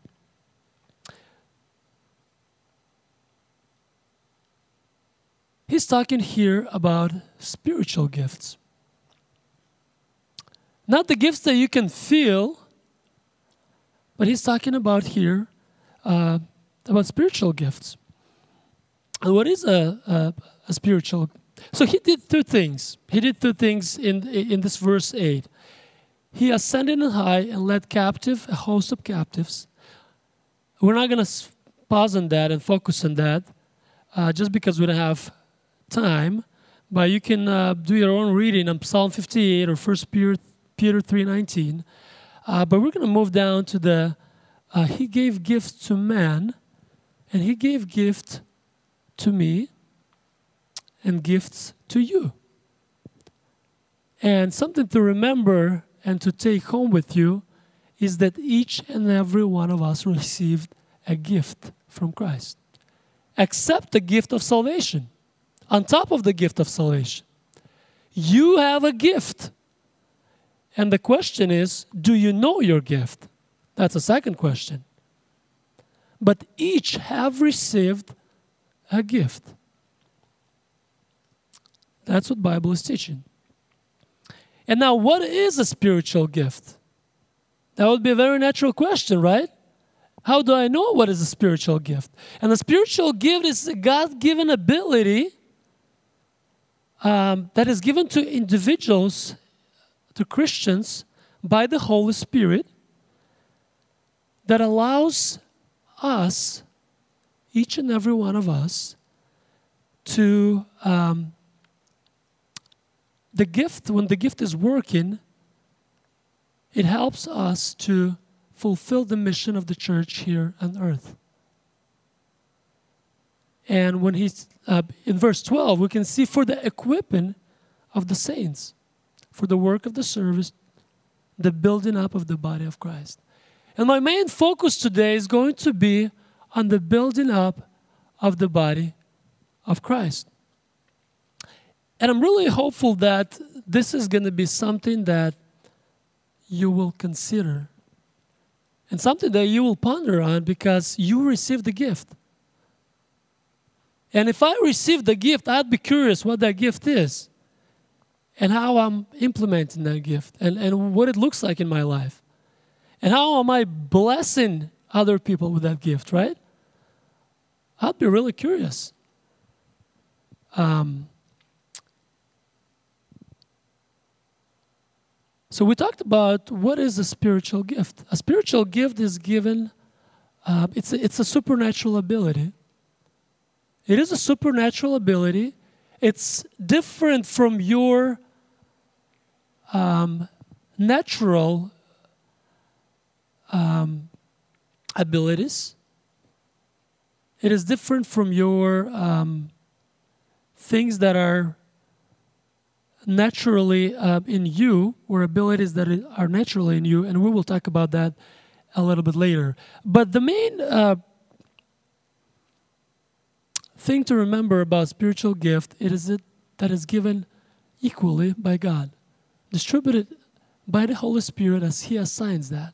He's talking here about spiritual gifts. Not the gifts that you can feel, but he's talking about here uh, about spiritual gifts. And what is a, a, a, spiritual? So he did two things. He did two things in in this verse eight. He ascended on high and led captive a host of captives. We're not going to pause on that and focus on that, uh, just because we don't have time, but you can uh, do your own reading on Psalm 58 or 1 Peter, Peter 3.19. Uh, but we're going to move down to the, uh, he gave gifts to man, and he gave gift to me, and gifts to you. And something to remember and to take home with you is that each and every one of us received a gift from Christ, except the gift of salvation on top of the gift of salvation. You have a gift. And the question is do you know your gift? That's a second question. But each have received a gift. That's what Bible is teaching. And now what is a spiritual gift? That would be a very natural question, right? How do I know what is a spiritual gift? And a spiritual gift is a God given ability um, that is given to individuals, to Christians, by the Holy Spirit that allows us, each and every one of us, to um, the gift, when the gift is working, it helps us to fulfill the mission of the church here on earth. And when he's uh, in verse 12, we can see for the equipping of the saints, for the work of the service, the building up of the body of Christ. And my main focus today is going to be on the building up of the body of Christ. And I'm really hopeful that this is going to be something that you will consider and something that you will ponder on because you received the gift. And if I received the gift, I'd be curious what that gift is and how I'm implementing that gift and, and what it looks like in my life. And how am I blessing other people with that gift, right? I'd be really curious. Um, so we talked about what is a spiritual gift. A spiritual gift is given. Uh, it's a, it's a supernatural ability it is a supernatural ability. It's different from your um, natural um, abilities. It is different from your um, things that are naturally uh, in you, or abilities that are naturally in you, and we will talk about that a little bit later. But the main uh, thing to remember about spiritual gift it is it that is given equally by God, distributed by the Holy Spirit as He assigns that.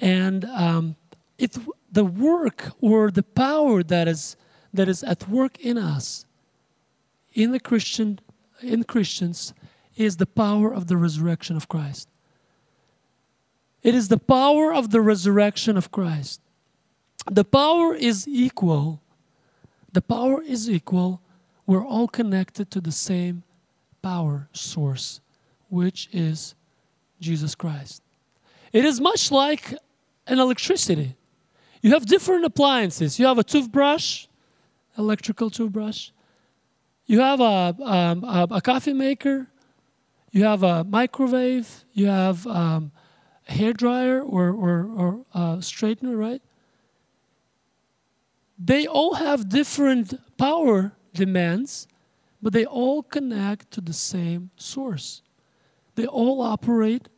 And um, it, the work or the power that is that is at work in us, in the Christian, in Christians, is the power of the resurrection of Christ. It is the power of the resurrection of Christ. The power is equal the power is equal. We're all connected to the same power source, which is Jesus Christ. It is much like an electricity. You have different appliances. You have a toothbrush, electrical toothbrush. You have a, um, a, a coffee maker. You have a microwave. You have um, a hair dryer or, or, or a straightener, right? They all have different power demands, but they all connect to the same source. They all operate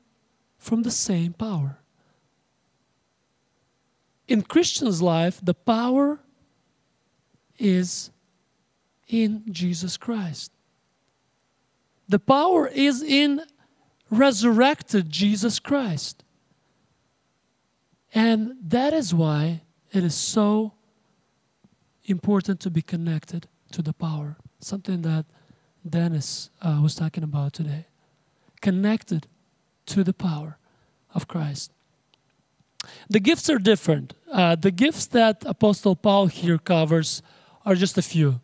from the same power. In Christian's life, the power is in Jesus Christ. The power is in resurrected Jesus Christ. And that is why it is so important to be connected to the power. Something that Dennis uh, was talking about today. Connected to the power of Christ. The gifts are different. Uh, the gifts that Apostle Paul here covers are just a few.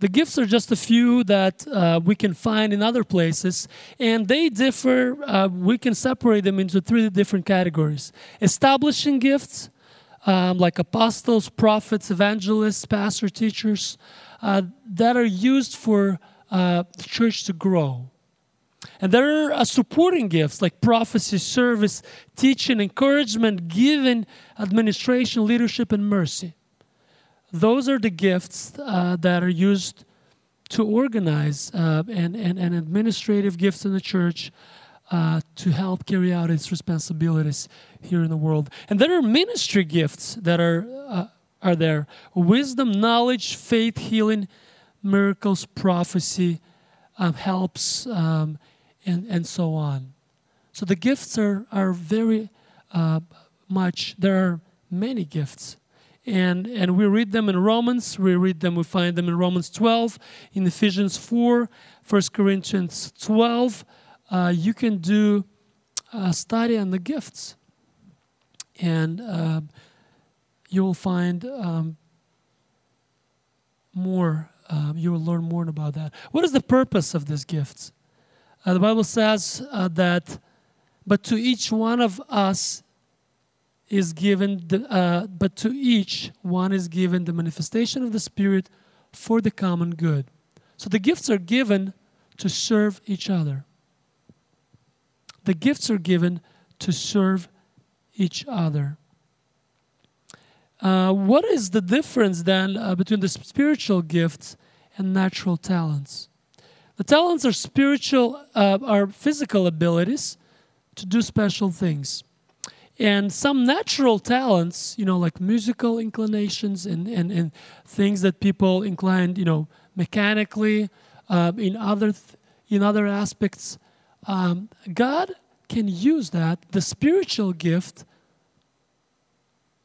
The gifts are just a few that uh, we can find in other places, and they differ. Uh, we can separate them into three different categories establishing gifts, um, like apostles, prophets, evangelists, pastor, teachers, uh, that are used for uh, the church to grow. And there are uh, supporting gifts like prophecy, service, teaching, encouragement, giving, administration, leadership, and mercy. Those are the gifts uh, that are used to organize uh, and, and, and administrative gifts in the church uh, to help carry out its responsibilities here in the world. And there are ministry gifts that are, uh, are there wisdom, knowledge, faith, healing, miracles, prophecy, um, helps, um, and, and so on. So the gifts are, are very uh, much, there are many gifts and and we read them in Romans. We read them. We find them in Romans 12, in Ephesians 4, 1 Corinthians 12. Uh, you can do a study on the gifts, and uh, you will find um, more. Uh, you will learn more about that. What is the purpose of these gifts? Uh, the Bible says uh, that, but to each one of us is given, the, uh, but to each one is given the manifestation of the Spirit for the common good. So the gifts are given to serve each other. The gifts are given to serve each other. Uh, what is the difference then uh, between the spiritual gifts and natural talents? The talents are spiritual, uh, are physical abilities to do special things and some natural talents you know like musical inclinations and, and, and things that people inclined you know mechanically um, in other th- in other aspects. Um, god can use that the spiritual gift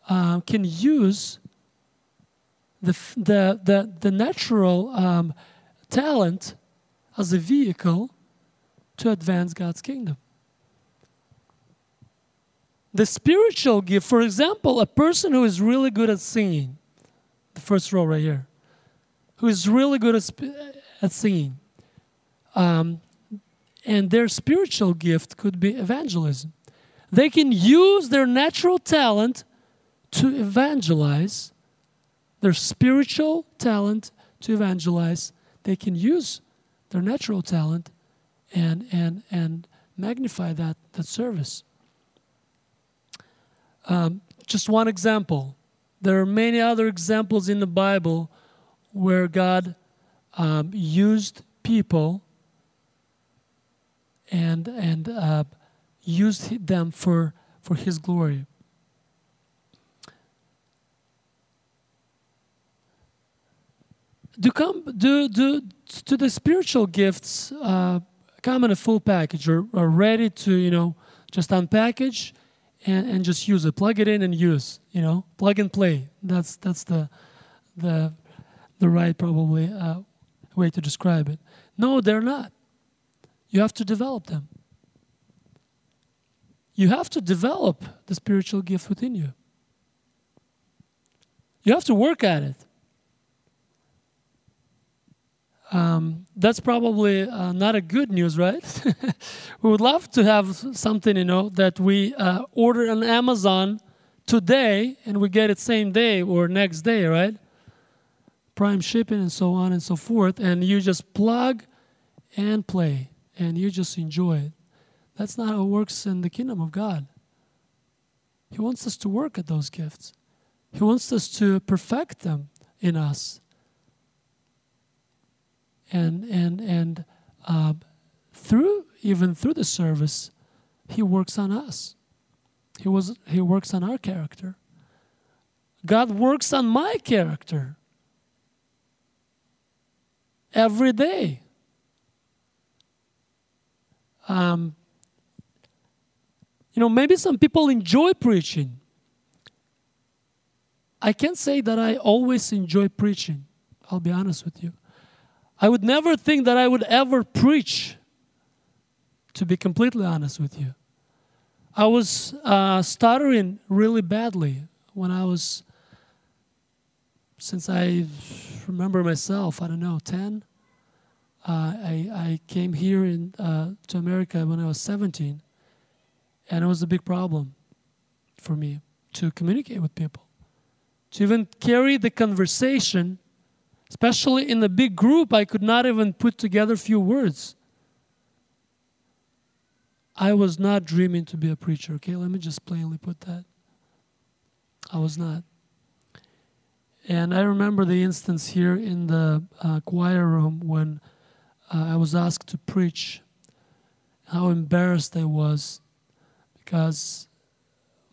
uh, can use the, the, the, the natural um, talent as a vehicle to advance god's kingdom the spiritual gift, for example, a person who is really good at singing, the first row right here, who is really good at, at singing, um, and their spiritual gift could be evangelism. They can use their natural talent to evangelize, their spiritual talent to evangelize. They can use their natural talent and, and, and magnify that, that service. Um, just one example. There are many other examples in the Bible where God um, used people and and uh, used them for for His glory. Do come do do to the spiritual gifts uh, come in a full package or, or ready to you know just unpackage and, and just use it. Plug it in and use. You know, plug and play. That's that's the the the right probably uh, way to describe it. No, they're not. You have to develop them. You have to develop the spiritual gift within you. You have to work at it. Um, that's probably uh, not a good news, right? we would love to have something, you know, that we uh, order on Amazon today and we get it same day or next day, right? Prime shipping and so on and so forth, and you just plug and play and you just enjoy it. That's not how it works in the kingdom of God. He wants us to work at those gifts. He wants us to perfect them in us. And and and uh, through even through the service, He works on us. He was He works on our character. God works on my character every day. Um, you know, maybe some people enjoy preaching. I can't say that I always enjoy preaching. I'll be honest with you. I would never think that I would ever preach, to be completely honest with you. I was uh, stuttering really badly when I was, since I remember myself, I don't know, 10. Uh, I, I came here in, uh, to America when I was 17, and it was a big problem for me to communicate with people, to even carry the conversation, especially in a big group. I could not even put together a few words. I was not dreaming to be a preacher, okay? Let me just plainly put that. I was not. And I remember the instance here in the uh, choir room when uh, I was asked to preach, how embarrassed I was because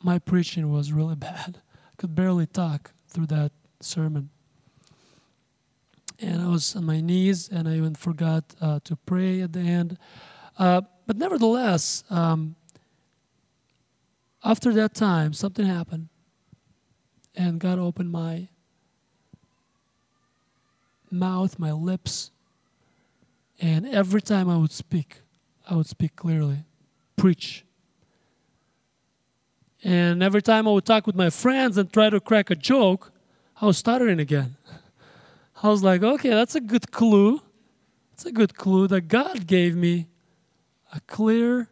my preaching was really bad. I could barely talk through that sermon. And I was on my knees, and I even forgot uh, to pray at the end. Uh, but nevertheless, um, after that time, something happened, and God opened my mouth, my lips, and every time I would speak, I would speak clearly, preach. And every time I would talk with my friends and try to crack a joke, I was stuttering again. I was like, okay, that's a good clue. It's a good clue that God gave me a clear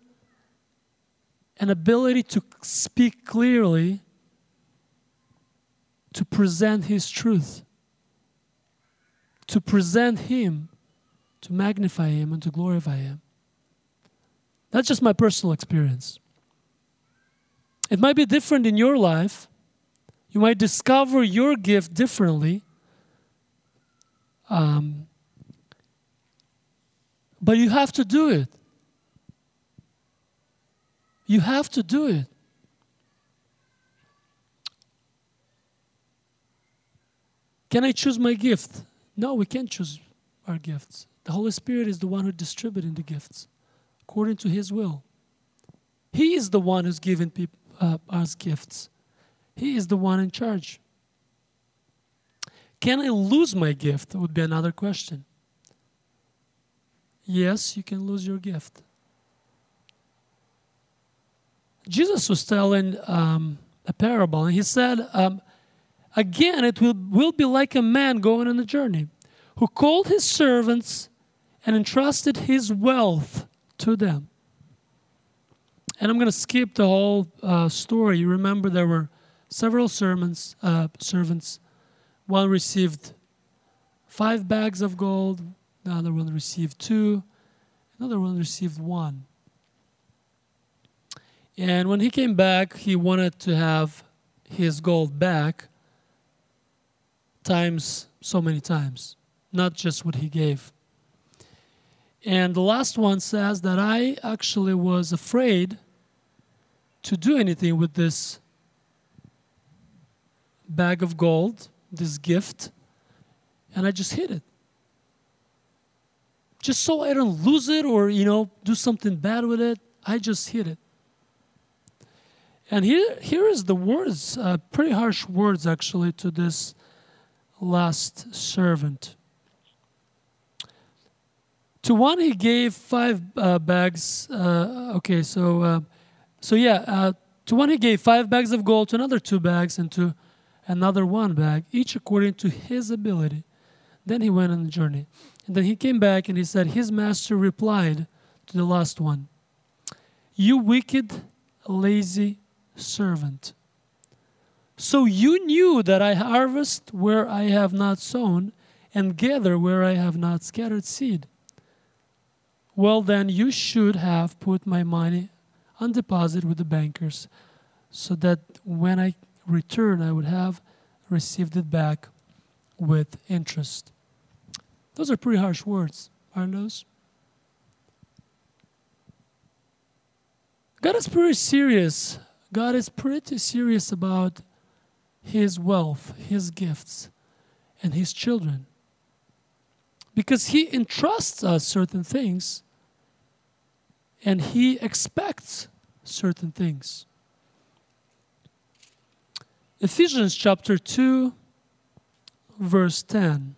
an ability to speak clearly to present his truth to present him to magnify him and to glorify him. That's just my personal experience. It might be different in your life. You might discover your gift differently um, but you have to do it you have to do it. Can I choose my gift? No, we can't choose our gifts. The Holy Spirit is the one who distributing the gifts according to His will. He is the one who's given people, uh, us gifts. He is the one in charge. Can I lose my gift? Would be another question. Yes, you can lose your gift. Jesus was telling um, a parable, and he said, um, Again, it will, will be like a man going on a journey who called his servants and entrusted his wealth to them. And I'm going to skip the whole uh, story. You remember there were several sermons, uh, servants. One received five bags of gold, the other one received two, another one received one. And when he came back, he wanted to have his gold back times so many times, not just what he gave. And the last one says that I actually was afraid to do anything with this bag of gold, this gift, and I just hid it. Just so I don't lose it or, you know, do something bad with it, I just hid it. And here, here is the words, uh, pretty harsh words actually, to this last servant. To one he gave five uh, bags. Uh, okay, so uh, so yeah, uh, to one he gave five bags of gold, to another two bags, and to another one bag, each according to his ability. Then he went on the journey. And then he came back and he said, His master replied to the last one, You wicked, lazy servant. So you knew that I harvest where I have not sown and gather where I have not scattered seed. Well, then you should have put my money on deposit with the bankers so that when I return, I would have received it back with interest. Those are pretty harsh words, aren't those? God is pretty serious. God is pretty serious about His wealth, His gifts, and His children. Because He entrusts us certain things and He expects certain things. Ephesians chapter 2, verse 10.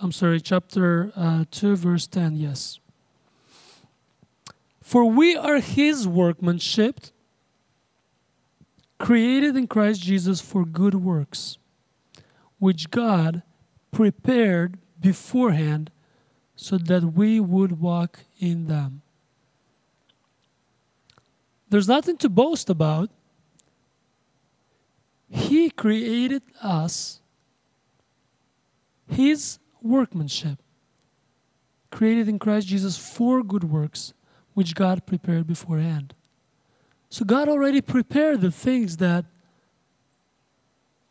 I'm sorry, chapter uh, 2, verse 10, yes. For we are his workmanship, created in Christ Jesus for good works, which God prepared beforehand so that we would walk in them. There's nothing to boast about. He created us, His workmanship, created in Christ Jesus for good works, which God prepared beforehand. So God already prepared the things that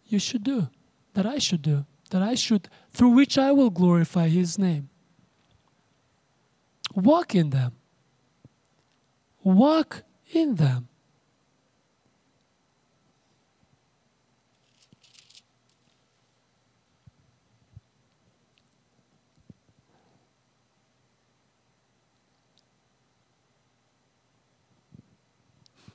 you should do, that I should do, that I should, through which I will glorify His name. Walk in them. Walk in them.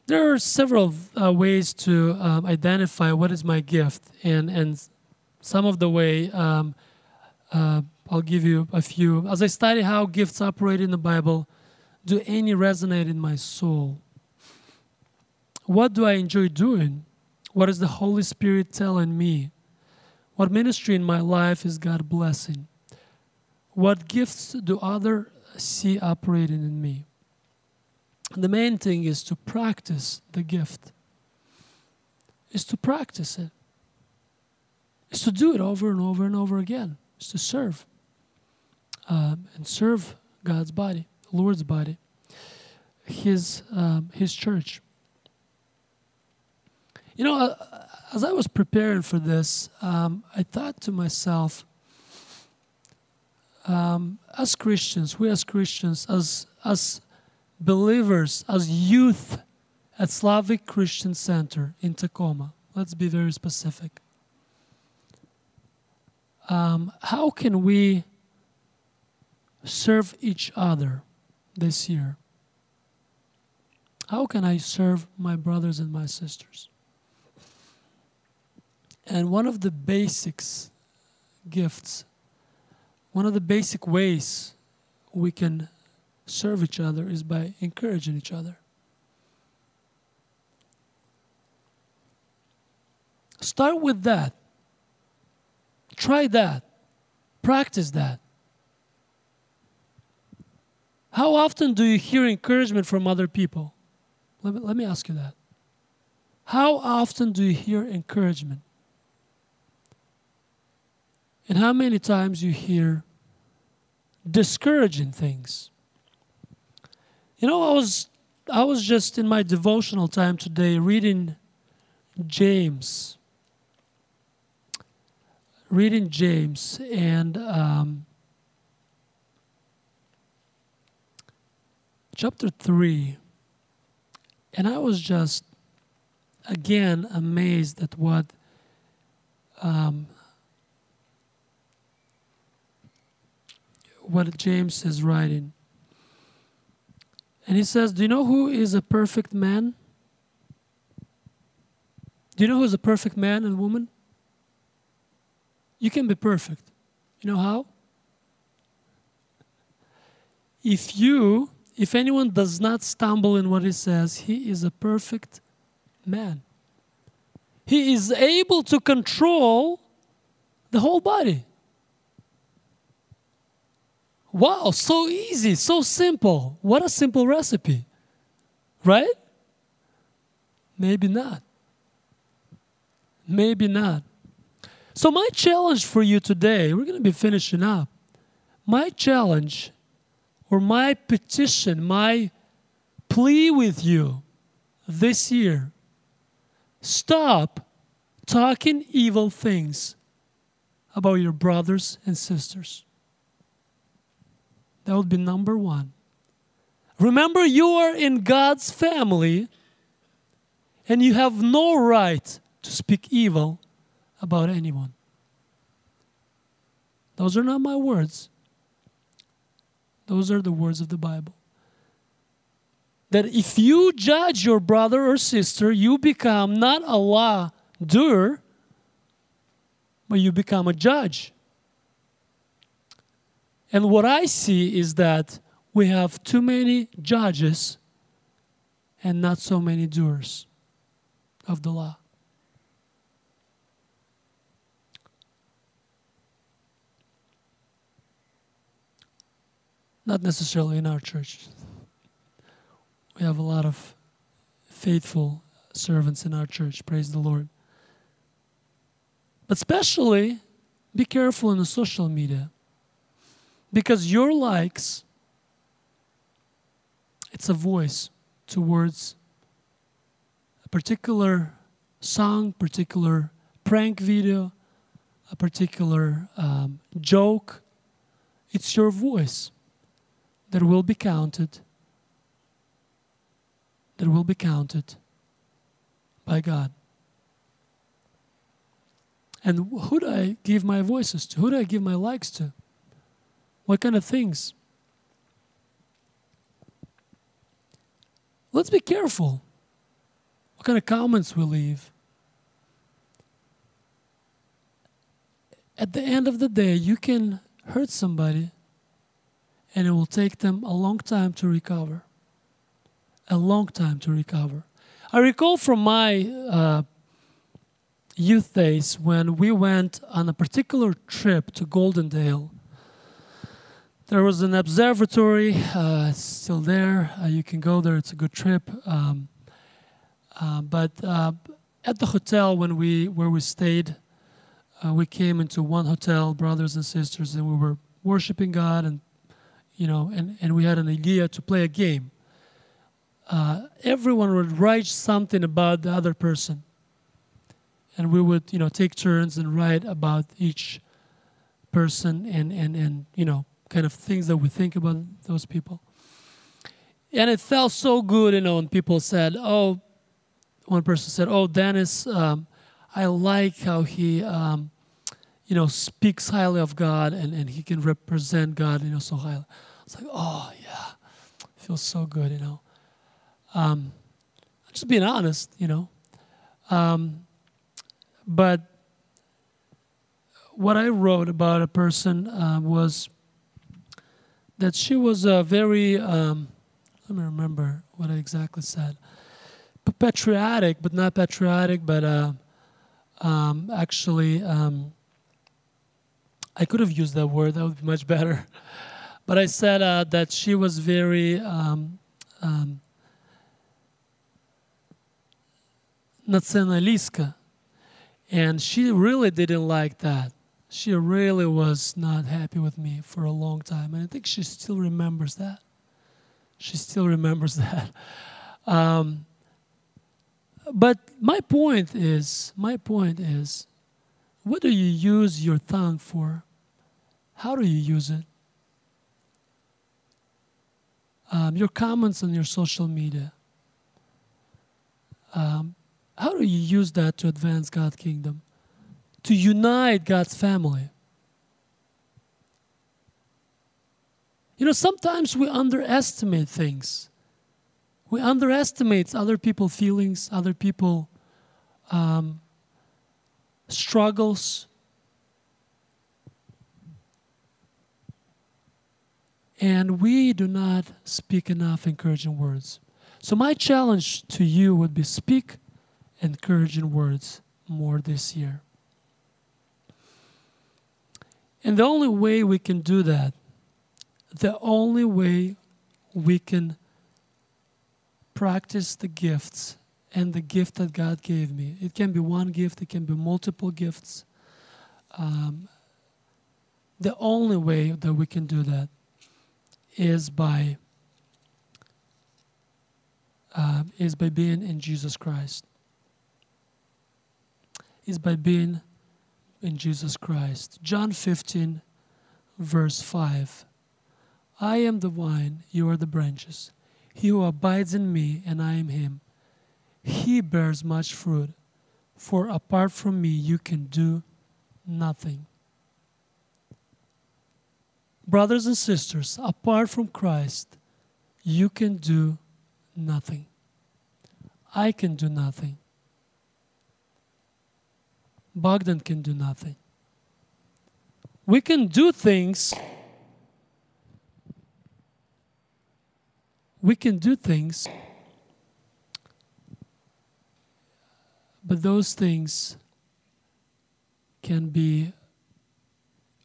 There are several uh, ways to um, identify what is my gift, and and some of the way um, uh, I'll give you a few. As I study how gifts operate in the Bible, do any resonate in my soul? What do I enjoy doing? What is the Holy Spirit telling me? What ministry in my life is God blessing? What gifts do others see operating in me? The main thing is to practice the gift. Is to practice it. Is to do it over and over and over again. Is to serve. Um, and serve God's body, the Lord's body, His um, His church. You know, uh, as I was preparing for this, um, I thought to myself, um, as Christians, we as Christians, as as believers, as youth at Slavic Christian Center in Tacoma, let's be very specific. Um, how can we serve each other this year? How can I serve my brothers and my sisters? And one of the basics gifts, one of the basic ways we can serve each other is by encouraging each other. Start with that. Try that. Practice that. How often do you hear encouragement from other people? Let me, let me ask you that. How often do you hear encouragement? And how many times you hear discouraging things? You know, I was I was just in my devotional time today reading James, reading James, and um, chapter three, and I was just again amazed at what um, what James is writing. And he says, Do you know who is a perfect man? Do you know who is a perfect man and woman? You can be perfect. You know how? If you, if anyone does not stumble in what he says, he is a perfect man. He is able to control the whole body. Wow, so easy, so simple. What a simple recipe, right? Maybe not. Maybe not. So, my challenge for you today, we're going to be finishing up. My challenge or my petition, my plea with you this year stop talking evil things about your brothers and sisters. That would be number one. Remember, you are in God's family and you have no right to speak evil about anyone. Those are not my words, those are the words of the Bible. That if you judge your brother or sister, you become not a law doer, but you become a judge. And what I see is that we have too many judges and not so many doers of the law. Not necessarily in our church. We have a lot of faithful servants in our church, praise the Lord. But especially, be careful in the social media because your likes, it's a voice towards a particular song, particular prank video, a particular um, joke. It's your voice that will be counted, that will be counted by God. And who do I give my voices to? Who do I give my likes to? What kind of things? Let's be careful. What kind of comments we leave? At the end of the day, you can hurt somebody and it will take them a long time to recover. A long time to recover. I recall from my uh, youth days when we went on a particular trip to Goldendale. There was an observatory, uh, still there. Uh, you can go there, it's a good trip. Um, uh, but uh, at the hotel when we, where we stayed, uh, we came into one hotel, brothers and sisters, and we were worshiping God and you know, and, and we had an idea to play a game. Uh, everyone would write something about the other person. And we would, you know, take turns and write about each person and, and, and you know, kind of things that we think about those people. And it felt so good, you know, when people said, oh, one person said, oh, Dennis, um, I like how he, um, you know, speaks highly of God and, and he can represent God, you know, so highly. It's like, oh, yeah, feels so good, you know. Um, just being honest, you know. Um, but what I wrote about a person uh, was that she was a very, um, let me remember what I exactly said. Patriotic, but not patriotic, but uh, um, actually, um, I could have used that word, that would be much better. But I said uh, that she was very um, um, nacionalista, and she really didn't like that. She really was not happy with me for a long time, and I think she still remembers that. She still remembers that. Um, but my point is, my point is, what do you use your tongue for? How do you use it? Um, your comments on your social media. Um, how do you use that to advance God's kingdom? To unite God's family? You know, sometimes we underestimate things. We underestimate other people's feelings, other people's um, struggles. And we do not speak enough encouraging words. So, my challenge to you would be speak encouraging words more this year. And the only way we can do that, the only way we can practice the gifts and the gift that God gave me. It can be one gift, it can be multiple gifts. Um, the only way that we can do that is by um, is by being in Jesus Christ. Is by being in Jesus Christ. John 15, verse 5. I am the vine, you are the branches. He who abides in me, and I in him, he bears much fruit. For apart from me, you can do nothing. Brothers and sisters, apart from Christ, you can do nothing. I can do nothing. Bogdan can do nothing. We can do things. We can do things, but those things can be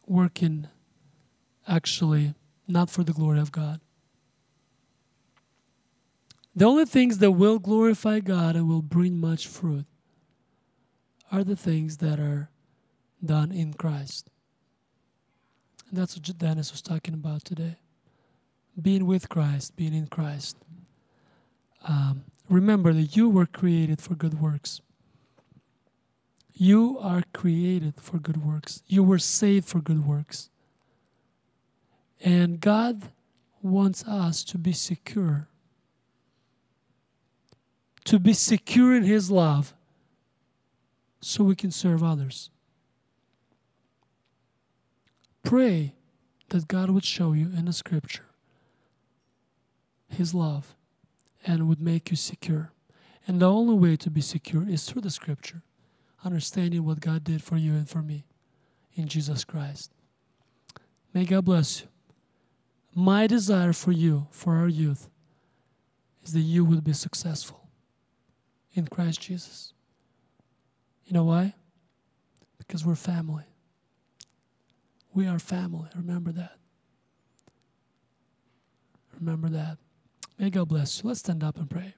working actually not for the glory of God. The only things that will glorify God and will bring much fruit are the things that are done in Christ. And that's what Dennis was talking about today. Being with Christ, being in Christ. Um, remember that you were created for good works. You are created for good works. You were saved for good works. And God wants us to be secure. To be secure in His love so we can serve others. Pray that God would show you in the scripture His love and would make you secure. And the only way to be secure is through the scripture, understanding what God did for you and for me in Jesus Christ. May God bless you. My desire for you, for our youth, is that you will be successful in Christ Jesus. You know why? Because we're family. We are family. Remember that. Remember that. May God bless you. Let's stand up and pray.